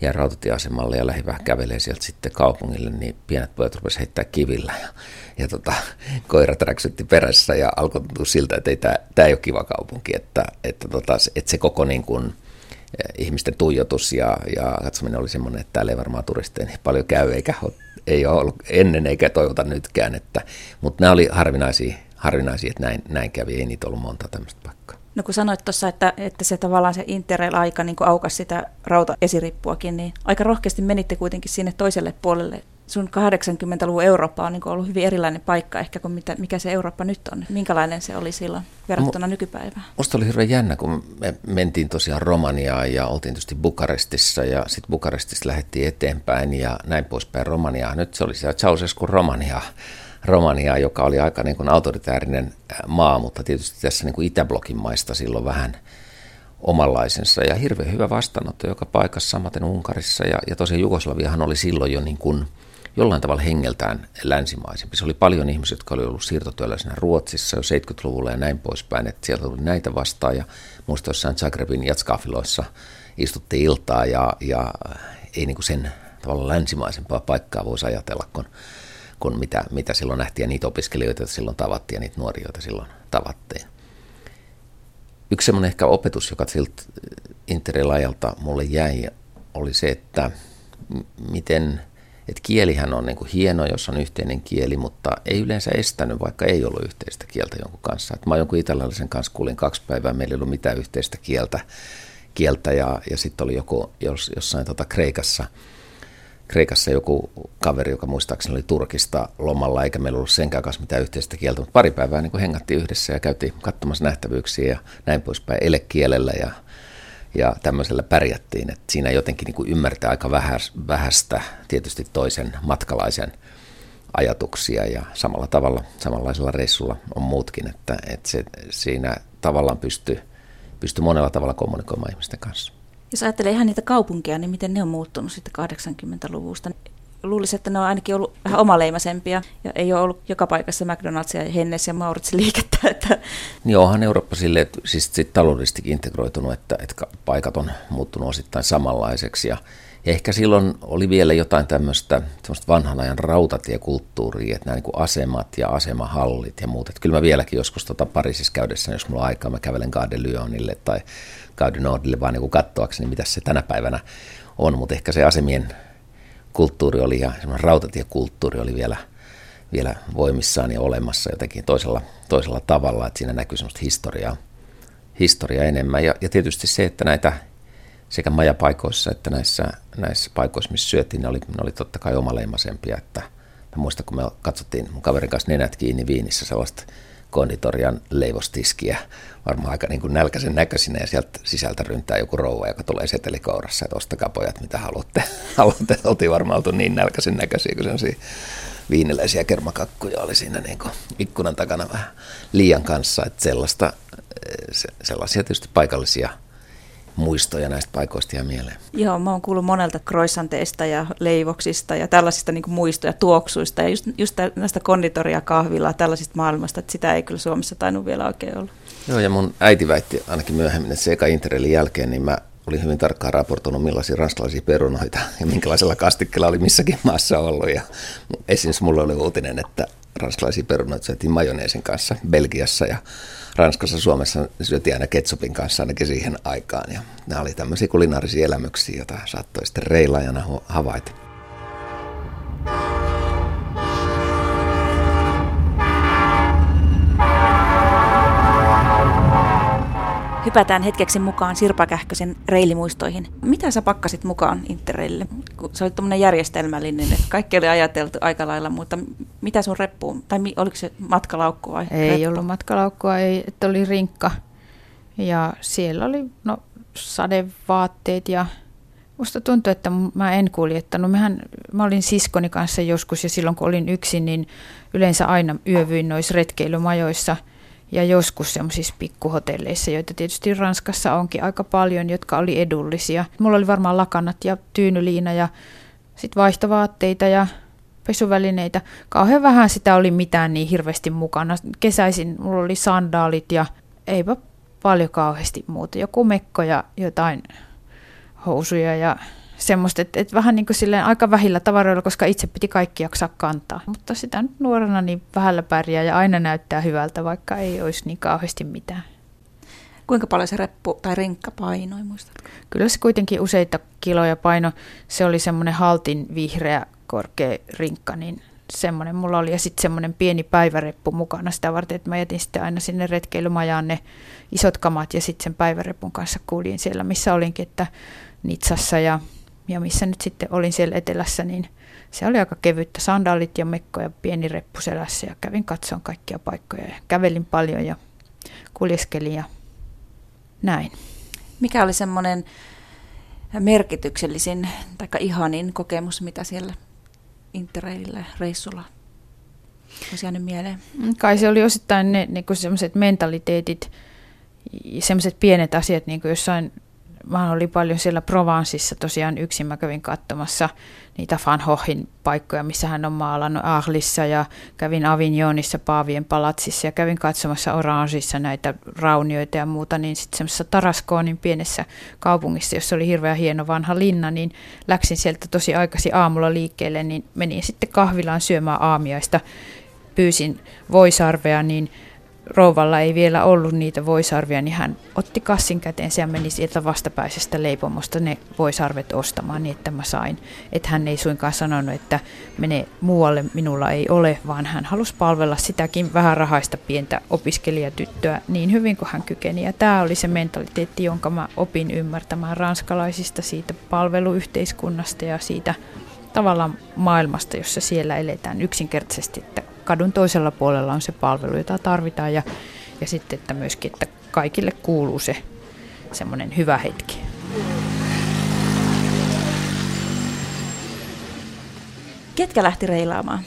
S2: jäin rautatieasemalle ja lähdin vähän kävelee sieltä sitten kaupungille, niin pienet pojat rupesivat heittää kivillä ja, ja tota, koirat räksytti perässä ja alkoi tuntua siltä, että ei, tämä, tämä ei ole kiva kaupunki, että, että, tota, että se koko niin kuin, ihmisten tuijotus ja, ja katsominen oli semmoinen, että täällä ei varmaan turisteja niin paljon käy, eikä ole, ei ole ollut ennen eikä toivota nytkään. Että, mutta nämä oli harvinaisia, harvinaisia että näin, näin kävi, ei niitä ollut monta tämmöistä paikkaa.
S1: No kun sanoit tuossa, että, että se tavallaan se Interrail-aika niin aukasi sitä rautaesirippuakin, niin aika rohkeasti menitte kuitenkin sinne toiselle puolelle sun 80-luvun Eurooppa on niin ollut hyvin erilainen paikka ehkä kuin mitä, mikä se Eurooppa nyt on. Minkälainen se oli silloin verrattuna M- nykypäivään?
S2: Musta oli hirveän jännä, kun me mentiin tosiaan Romaniaan ja oltiin tietysti Bukarestissa ja sitten Bukarestissa lähdettiin eteenpäin ja näin poispäin Romaniaan. Nyt se oli siellä Ceausescu Romania, Romania, joka oli aika niin kuin autoritäärinen maa, mutta tietysti tässä niin kuin Itäblokin maista silloin vähän omanlaisensa. Ja hirveän hyvä vastaanotto joka paikassa, samaten Unkarissa. Ja, ja tosiaan Jugoslaviahan oli silloin jo niin kuin – jollain tavalla hengeltään länsimaisempi. Se oli paljon ihmisiä, jotka oli ollut siirtotyöläisenä Ruotsissa jo 70-luvulla ja näin poispäin, että sieltä tuli näitä vastaan. Ja muista jossain Zagrebin jatskafiloissa istuttiin iltaa ja, ja ei niin kuin sen tavalla länsimaisempaa paikkaa voisi ajatella kuin, kuin mitä, mitä silloin nähtiin ja niitä opiskelijoita, joita silloin tavattiin ja niitä nuoria, joita silloin tavattiin. Yksi semmoinen ehkä opetus, joka siltä Interrail-ajalta mulle jäi, oli se, että miten – että kielihän on niin kuin hieno, jos on yhteinen kieli, mutta ei yleensä estänyt, vaikka ei ollut yhteistä kieltä jonkun kanssa. Et mä jonkun italialaisen kanssa kuulin kaksi päivää, meillä ei ollut mitään yhteistä kieltä, kieltä ja, ja sitten oli joku jos, jossain tota Kreikassa, Kreikassa joku kaveri, joka muistaakseni oli Turkista lomalla, eikä meillä ollut senkään kanssa mitään yhteistä kieltä, mutta pari päivää niin hengattiin yhdessä ja käytiin katsomassa nähtävyyksiä ja näin poispäin elekielellä ja ja tämmöisellä pärjättiin. Että siinä jotenkin niin kuin ymmärtää aika vähästä tietysti toisen matkalaisen ajatuksia ja samalla tavalla, samanlaisella reissulla on muutkin, että, että se, siinä tavallaan pystyy, pystyy monella tavalla kommunikoimaan ihmisten kanssa.
S1: Jos ajattelee ihan niitä kaupunkeja, niin miten ne on muuttunut sitten 80-luvusta? Luulisin, että ne on ainakin ollut vähän omaleimaisempia ja ei ole ollut joka paikassa McDonald'sia ja Hennes ja Maurits liikettä. Että...
S2: Niin onhan Eurooppa sille, siis sit taloudellisestikin integroitunut, että, että paikat on muuttunut osittain samanlaiseksi ja ja ehkä silloin oli vielä jotain tämmöistä vanhan ajan rautatiekulttuuria, että nämä niin asemat ja asemahallit ja muut. Että kyllä mä vieläkin joskus tota Pariisissa käydessä, jos mulla on aikaa, mä kävelen Garde Lyonille tai Garde Nordille vaan niin katsoakseni, mitä se tänä päivänä on. Mutta ehkä se asemien kulttuuri oli ja rautatiekulttuuri oli vielä, vielä voimissaan ja olemassa jotenkin toisella, toisella tavalla, että siinä näkyy semmoista historiaa, historiaa enemmän. Ja, ja tietysti se, että näitä sekä majapaikoissa että näissä, näissä paikoissa, missä syötiin, ne oli, ne oli totta kai omaleimaisempia. Että mä muistan, kun me katsottiin mun kaverin kanssa nenät kiinni Viinissä sellaista konditorian leivostiskiä, varmaan aika niin kuin nälkäisen näköisinä, ja sieltä sisältä ryntää joku rouva, joka tulee setelikourassa, että ostakaa pojat, mitä haluatte. haluatte. Oltiin varmaan oltu niin nälkäisen näköisiä, kun sellaisia viiniläisiä kermakakkuja oli siinä niin kuin ikkunan takana vähän liian kanssa, että sellaista, sellaisia tietysti paikallisia – muistoja näistä paikoista ja mieleen?
S1: Joo, mä oon kuullut monelta kroissanteista ja leivoksista ja tällaisista niin muistoja, tuoksuista ja just, just näistä konditoria, kahvilaa, tällaisista maailmasta, että sitä ei kyllä Suomessa tainnut vielä oikein olla.
S2: Joo, ja mun äiti väitti ainakin myöhemmin, että se eka Interrailin jälkeen, niin mä olin hyvin tarkkaan raportoinut, millaisia ranskalaisia perunoita ja minkälaisella kastikkeella oli missäkin maassa ollut. Ja esimerkiksi mulla oli uutinen, että ranskalaisia perunoita syötiin majoneesin kanssa Belgiassa ja Ranskassa, Suomessa syötiin aina ketsupin kanssa ainakin siihen aikaan. Ja nämä oli tämmöisiä kulinaarisia elämyksiä, joita saattoi sitten reilaajana havaita.
S1: Hypätään hetkeksi mukaan Sirpa Kähkösen reilimuistoihin. Mitä sä pakkasit mukaan Interrailille? Kun sä olit tämmöinen järjestelmällinen, että kaikki oli ajateltu aika lailla, mutta mitä sun reppuun? Tai oliko se matkalaukku vai
S3: Ei
S1: reppu?
S3: ollut matkalaukkua, ei, että oli rinkka. Ja siellä oli no, sadevaatteet ja Musta tuntuu, että mä en kuljettanut. Mehän, mä olin siskoni kanssa joskus ja silloin kun olin yksin, niin yleensä aina yövyin noissa retkeilymajoissa – ja joskus semmoisissa pikkuhotelleissa, joita tietysti Ranskassa onkin aika paljon, jotka oli edullisia. Mulla oli varmaan lakanat ja tyynyliina ja sitten vaihtovaatteita ja pesuvälineitä. Kauhean vähän sitä oli mitään niin hirveästi mukana. Kesäisin mulla oli sandaalit ja eipä paljon kauheasti muuta. Joku mekko ja jotain housuja ja semmoista, että, että vähän niin kuin silleen aika vähillä tavaroilla, koska itse piti kaikki jaksaa kantaa. Mutta sitä nyt nuorena niin vähällä pärjää ja aina näyttää hyvältä, vaikka ei olisi niin kauheasti mitään.
S1: Kuinka paljon se reppu tai rinkka painoi, muistatko?
S3: Kyllä se kuitenkin useita kiloja paino. Se oli semmoinen haltin vihreä korkea rinkka, niin semmoinen mulla oli. Ja sitten semmoinen pieni päiväreppu mukana sitä varten, että mä jätin sitten aina sinne retkeilymajaan ne isot kamat ja sitten sen päivärepun kanssa kuulin siellä, missä olinkin, että Nitsassa ja ja missä nyt sitten olin siellä etelässä, niin se oli aika kevyttä. Sandaalit ja mekko ja pieni reppu selässä ja kävin katsomaan kaikkia paikkoja ja kävelin paljon ja kuljeskelin ja näin.
S1: Mikä oli semmoinen merkityksellisin tai ihanin kokemus, mitä siellä Interrailillä reissulla olisi jäänyt mieleen?
S3: Mm, kai se oli osittain ne niin semmoiset mentaliteetit, semmoiset pienet asiat, niin kuin jossain mä olin paljon siellä Provansissa tosiaan yksin. Mä kävin katsomassa niitä Van Hohin paikkoja, missä hän on maalannut Ahlissa ja kävin Avignonissa Paavien palatsissa. Ja kävin katsomassa Orangeissa näitä raunioita ja muuta, niin sitten semmoisessa Taraskoonin pienessä kaupungissa, jossa oli hirveän hieno vanha linna, niin läksin sieltä tosi aikaisin aamulla liikkeelle, niin menin sitten kahvilaan syömään aamiaista, pyysin voisarvea, niin rouvalla ei vielä ollut niitä voisarvia, niin hän otti kassin käteensä ja meni sieltä vastapäisestä leipomosta ne voisarvet ostamaan niin, että mä sain. Että hän ei suinkaan sanonut, että mene muualle minulla ei ole, vaan hän halusi palvella sitäkin vähän rahaista pientä opiskelijatyttöä niin hyvin kuin hän kykeni. Ja tämä oli se mentaliteetti, jonka mä opin ymmärtämään ranskalaisista siitä palveluyhteiskunnasta ja siitä tavallaan maailmasta, jossa siellä eletään yksinkertaisesti, että kadun toisella puolella on se palvelu, jota tarvitaan ja, ja sitten, että myöskin, että kaikille kuuluu se semmoinen hyvä hetki.
S1: Ketkä lähti reilaamaan?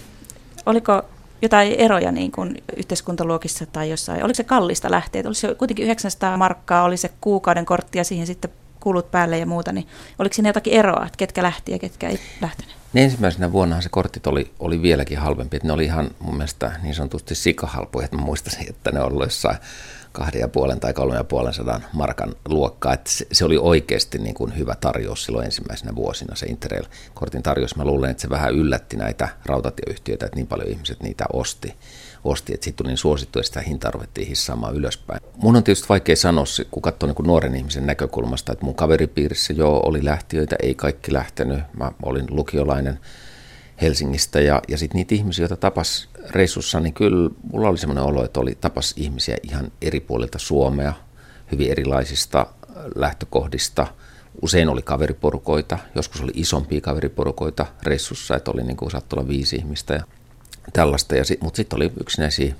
S1: Oliko jotain eroja niin kuin yhteiskuntaluokissa tai jossain? Oliko se kallista lähteä? Oli se kuitenkin 900 markkaa, oli se kuukauden kortti ja siihen sitten kulut päälle ja muuta, niin oliko siinä jotakin eroa, että ketkä lähti ja ketkä ei lähtenyt?
S2: Niin ensimmäisenä vuonnahan se kortit oli, oli vieläkin halvempi. Että ne oli ihan mun mielestä niin sanotusti sikahalpuja, että mä muistasin, että ne oli jossain kahden ja puolen tai kolmen ja puolen sadan markan luokkaa. Että se, se, oli oikeasti niin kuin hyvä tarjous silloin ensimmäisenä vuosina se Interrail-kortin tarjous. Mä luulen, että se vähän yllätti näitä rautatieyhtiöitä, että niin paljon ihmiset niitä osti osti, että siitä tuli niin suosittu, että sitä hintaa ruvettiin hissaamaan ylöspäin. Mun on tietysti vaikea sanoa, kun katsoo niin nuoren ihmisen näkökulmasta, että mun kaveripiirissä jo oli lähtiöitä, ei kaikki lähtenyt. Mä olin lukiolainen Helsingistä ja, ja sitten niitä ihmisiä, joita tapas reissussa, niin kyllä mulla oli semmoinen olo, että oli tapas ihmisiä ihan eri puolilta Suomea, hyvin erilaisista lähtökohdista. Usein oli kaveriporukoita, joskus oli isompia kaveriporukoita reissussa, että oli niin kuin saattoi olla viisi ihmistä ja tällaista. Ja mutta sitten oli yksinäisiä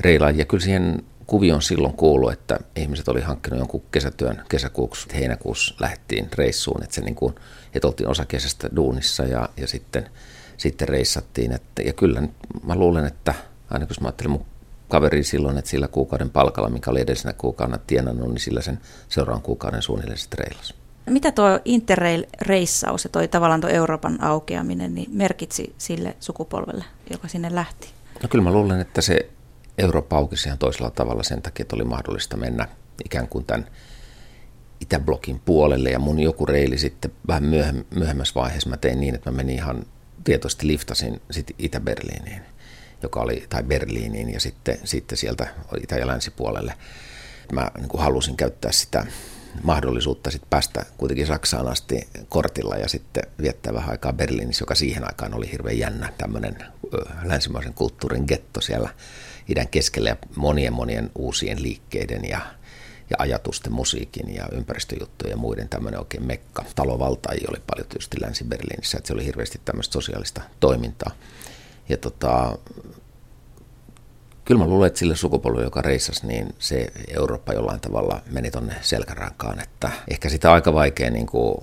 S2: reilaajia. Kyllä siihen kuvioon silloin kuulu, että ihmiset oli hankkinut jonkun kesätyön kesäkuuksi, heinäkuussa lähdettiin reissuun, että, se niin kuin, että oltiin osa kesästä duunissa ja, ja sitten, sitten reissattiin. Että, ja kyllä mä luulen, että aina kun mä ajattelin mun kaveri silloin, että sillä kuukauden palkalla, mikä oli edellisenä kuukaudena tienannut, niin sillä sen seuraavan kuukauden suunnilleen sitten reilasi.
S1: Mitä tuo Interrail-reissaus ja toi tavallaan tuo Euroopan aukeaminen niin merkitsi sille sukupolvelle, joka sinne lähti?
S2: No kyllä mä luulen, että se Eurooppa aukesi ihan toisella tavalla sen takia, että oli mahdollista mennä ikään kuin tämän Itäblokin puolelle. Ja mun joku reili sitten vähän myöhemmässä vaiheessa mä tein niin, että mä menin ihan tietoisesti liftasin sitten Itä-Berliiniin, joka oli, tai Berliiniin ja sitten, sitten sieltä Itä- ja Länsipuolelle. Mä niin halusin käyttää sitä mahdollisuutta sitten päästä kuitenkin Saksaan asti kortilla ja sitten viettää vähän aikaa Berliinissä, joka siihen aikaan oli hirveän jännä tämmöinen länsimaisen kulttuurin getto siellä idän keskellä ja monien monien uusien liikkeiden ja, ja ajatusten, musiikin ja ympäristöjuttujen ja muiden tämmöinen oikein mekka. Talovaltaajia oli paljon tietysti Länsi-Berliinissä, että se oli hirveästi tämmöistä sosiaalista toimintaa. Ja tota, kyllä mä luulen, että sille sukupolvelle, joka reissasi, niin se Eurooppa jollain tavalla meni tonne selkärankaan, että ehkä sitä aika vaikea niin kuin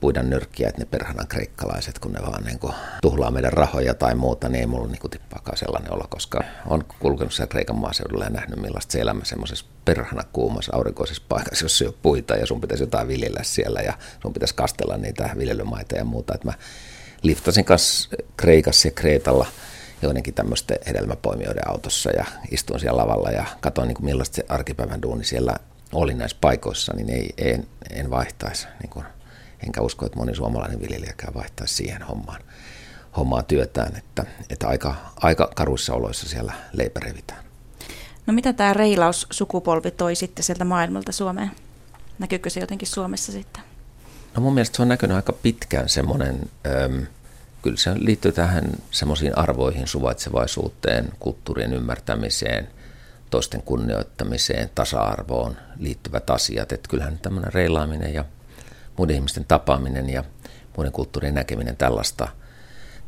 S2: puida nyrkkiä, että ne perhanan kreikkalaiset, kun ne vaan niin kuin tuhlaa meidän rahoja tai muuta, niin ei mulla niin kuin tippaakaan sellainen olla, koska on kulkenut siellä Kreikan maaseudulla ja nähnyt millaista se elämä semmoisessa perhana kuumassa aurinkoisessa paikassa, jossa ei ole puita ja sun pitäisi jotain viljellä siellä ja sun pitäisi kastella niitä viljelymaita ja muuta. Että mä liftasin kanssa Kreikassa ja Kreetalla joidenkin tämmöisten hedelmäpoimijoiden autossa ja istuin siellä lavalla ja katsoin niin kuin millaista se arkipäivän duuni siellä oli näissä paikoissa, niin ei, en, en vaihtaisi niin kuin enkä usko, että moni suomalainen viljelijäkään vaihtaisi siihen hommaan, hommaan työtään, että, että aika, aika karuissa oloissa siellä leipä revitään.
S1: No mitä tämä reilaussukupolvi toi sitten sieltä maailmalta Suomeen? Näkyykö se jotenkin Suomessa sitten?
S2: No mun mielestä se on näkynyt aika pitkään semmoinen, äm, kyllä se liittyy tähän semmoisiin arvoihin, suvaitsevaisuuteen, kulttuurien ymmärtämiseen, toisten kunnioittamiseen, tasa-arvoon liittyvät asiat. Että kyllähän tämmöinen reilaaminen ja muiden ihmisten tapaaminen ja muiden kulttuurien näkeminen tällaista,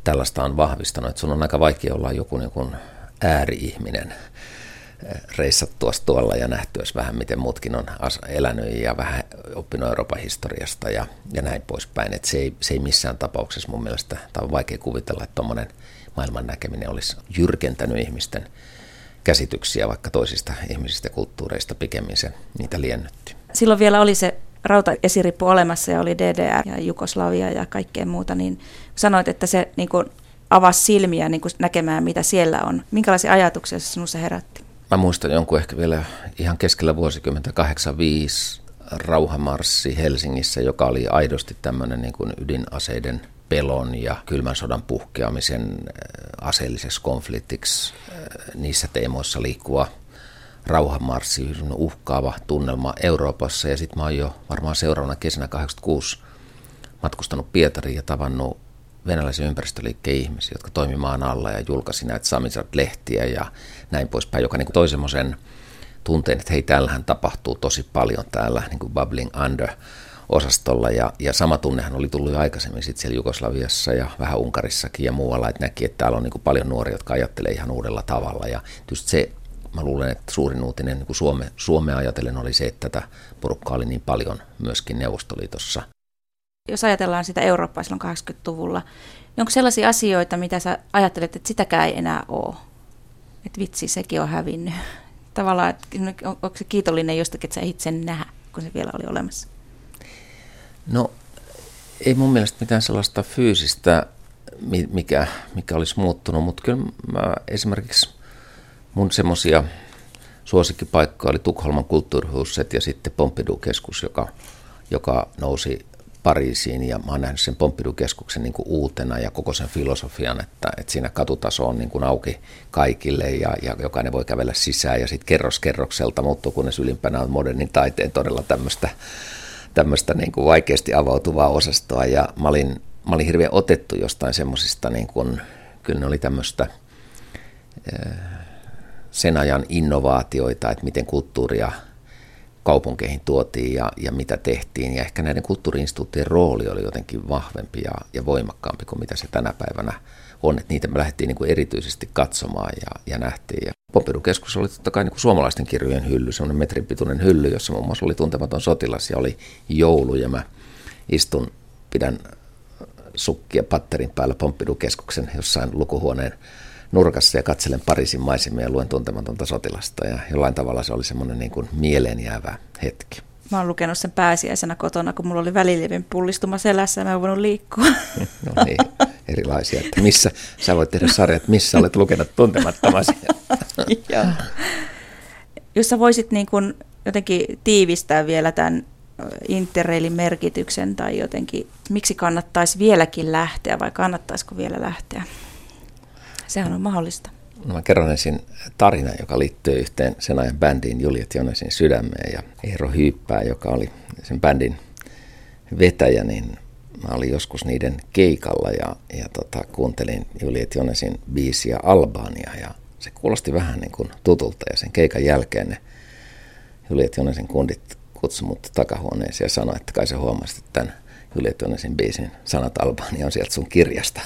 S2: tällaista on vahvistanut. Että sun on aika vaikea olla joku niin kuin ääri-ihminen eh, reissattua tuolla ja nähtyä vähän, miten muutkin on elänyt ja vähän oppinut Euroopan historiasta ja, ja näin poispäin. Että se, ei, se ei missään tapauksessa mun mielestä, tai on vaikea kuvitella, että tuommoinen maailman näkeminen olisi jyrkentänyt ihmisten käsityksiä vaikka toisista ihmisistä ja kulttuureista pikemmin se niitä liennytti.
S1: Silloin vielä oli se rautaesirippu olemassa ja oli DDR ja Jugoslavia ja kaikkea muuta, niin sanoit, että se niin kuin avasi silmiä niin kuin näkemään, mitä siellä on. Minkälaisia ajatuksia se sinussa herätti?
S2: Mä muistan jonkun ehkä vielä ihan keskellä vuosikymmentä 85 rauhamarssi Helsingissä, joka oli aidosti tämmöinen niin kuin ydinaseiden pelon ja kylmän sodan puhkeamisen äh, aseelliseksi konfliktiksi äh, niissä teemoissa liikkuva rauhanmarssi, uhkaava tunnelma Euroopassa. Ja sitten mä oon jo varmaan seuraavana kesänä 86 matkustanut Pietariin ja tavannut venäläisen ympäristöliikkeen ihmisiä, jotka toimivat maan alla ja julkaisi näitä Samizat-lehtiä ja näin poispäin, joka niin toi semmoisen tunteen, että hei, täällähän tapahtuu tosi paljon täällä niin kuin bubbling under osastolla ja, ja sama tunnehan oli tullut jo aikaisemmin sitten siellä Jugoslaviassa ja vähän Unkarissakin ja muualla, että näki, että täällä on niin kuin paljon nuoria, jotka ajattelee ihan uudella tavalla ja just se mä luulen, että suurin uutinen niin kuin Suome, Suomea ajatellen oli se, että tätä porukkaa oli niin paljon myöskin Neuvostoliitossa.
S1: Jos ajatellaan sitä Eurooppaa silloin 80-luvulla, niin onko sellaisia asioita, mitä sä ajattelet, että sitäkään ei enää ole? Että vitsi, sekin on hävinnyt. Tavallaan, että onko se kiitollinen jostakin, että sä itse nähdä, kun se vielä oli olemassa?
S2: No, ei mun mielestä mitään sellaista fyysistä, mikä, mikä olisi muuttunut, mutta kyllä mä esimerkiksi mun semmoisia suosikkipaikkoja oli Tukholman kulttuurihuset ja sitten Pompidou-keskus, joka, joka nousi Pariisiin ja mä oon nähnyt sen Pompidou-keskuksen niin kuin uutena ja koko sen filosofian, että, että siinä katutaso on niin kuin auki kaikille ja, ja jokainen voi kävellä sisään ja sitten kerros kerrokselta muuttuu, kunnes ylimpänä on modernin taiteen todella tämmöistä tämmöistä niin kuin vaikeasti avautuvaa osastoa. Ja mä olin mä olin hirveän otettu jostain semmoisista, niin kyllä ne oli tämmöistä sen ajan innovaatioita, että miten kulttuuria kaupunkeihin tuotiin ja, ja mitä tehtiin. Ja ehkä näiden kulttuuriinstituuttien rooli oli jotenkin vahvempi ja, ja voimakkaampi kuin mitä se tänä päivänä on. Että niitä me lähdettiin niin kuin erityisesti katsomaan ja, ja nähtiin. Ja Pompidou-keskus oli totta kai niin kuin suomalaisten kirjojen hylly, semmoinen metrin pituinen hylly, jossa muun muassa oli tuntematon sotilas ja oli joulu. Ja mä istun, pidän sukkia patterin päällä Pompidou-keskuksen jossain lukuhuoneen nurkassa ja katselen Pariisin maisemia ja luen tuntematonta sotilasta. Ja jollain tavalla se oli semmoinen niin kuin mieleen jäävä hetki.
S1: Mä oon lukenut sen pääsiäisenä kotona, kun mulla oli välilevin pullistuma selässä ja mä en voinut liikkua.
S2: No niin, erilaisia. Että missä, sä voit tehdä sarjat, missä olet lukenut tuntemattomasi.
S1: Jos sä voisit niin kuin jotenkin tiivistää vielä tämän Interrailin merkityksen tai jotenkin, miksi kannattaisi vieläkin lähteä vai kannattaisiko vielä lähteä? Sehän on mahdollista.
S2: Mä kerron ensin tarinan, joka liittyy yhteen sen ajan bändiin Juliet Jonesin sydämeen ja Eero Hyyppää, joka oli sen bändin vetäjä, niin mä olin joskus niiden keikalla ja, ja tota, kuuntelin Juliet Jonesin biisiä Albania ja se kuulosti vähän niin kuin tutulta ja sen keikan jälkeen ne Juliet Jonesin kundit kutsui mut takahuoneeseen ja sanoi, että kai se huomasi, että tämän Juliet Jonesin biisin sanat Albania on sieltä sun kirjasta,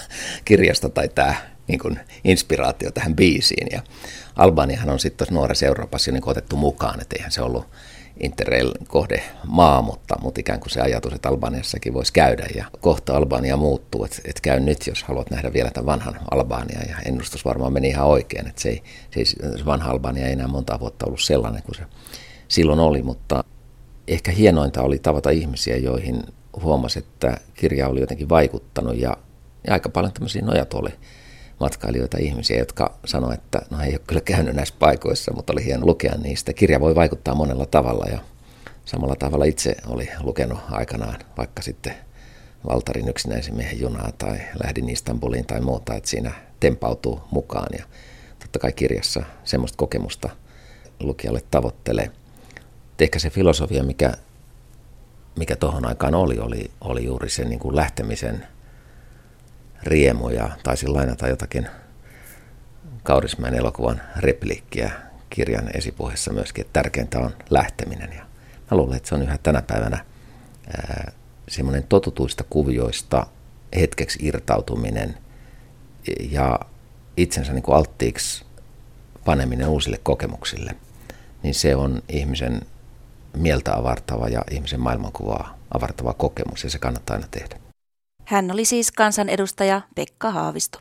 S2: kirjasta tai tämä niin kuin inspiraatio tähän biisiin. Ja Albaniahan on sitten nuoressa Euroopassa niin otettu mukaan, että eihän se ollut Interrail-kohde maa, mutta, mutta ikään kuin se ajatus, että Albaniassakin voisi käydä. Ja kohta Albania muuttuu, että, että käy nyt, jos haluat nähdä vielä tämän vanhan Albania ja ennustus varmaan meni ihan oikein, että se, ei, ei, se vanha Albania ei enää monta vuotta ollut sellainen kuin se silloin oli, mutta ehkä hienointa oli tavata ihmisiä, joihin huomasi, että kirja oli jotenkin vaikuttanut. Ja, ja aika paljon tämmöisiä nojatuoli matkailijoita, ihmisiä, jotka sanoivat, että no ei ole kyllä käynyt näissä paikoissa, mutta oli hieno lukea niistä. Kirja voi vaikuttaa monella tavalla ja samalla tavalla itse oli lukenut aikanaan vaikka sitten Valtarin yksinäisen miehen junaa tai lähdin Istanbuliin tai muuta, että siinä tempautuu mukaan ja totta kai kirjassa semmoista kokemusta lukijalle tavoittelee. Ehkä se filosofia, mikä, mikä tuohon aikaan oli, oli, oli juuri se niin kuin lähtemisen – riemu ja taisin lainata jotakin Kaurismäen elokuvan repliikkiä kirjan esipuheessa myöskin, että tärkeintä on lähteminen. Ja mä luulen, että se on yhä tänä päivänä semmoinen totutuista kuvioista hetkeksi irtautuminen ja itsensä niin kuin alttiiksi paneminen uusille kokemuksille, niin se on ihmisen mieltä avartava ja ihmisen maailmankuvaa avartava kokemus ja se kannattaa aina tehdä.
S1: Hän oli siis kansanedustaja Pekka Haavisto.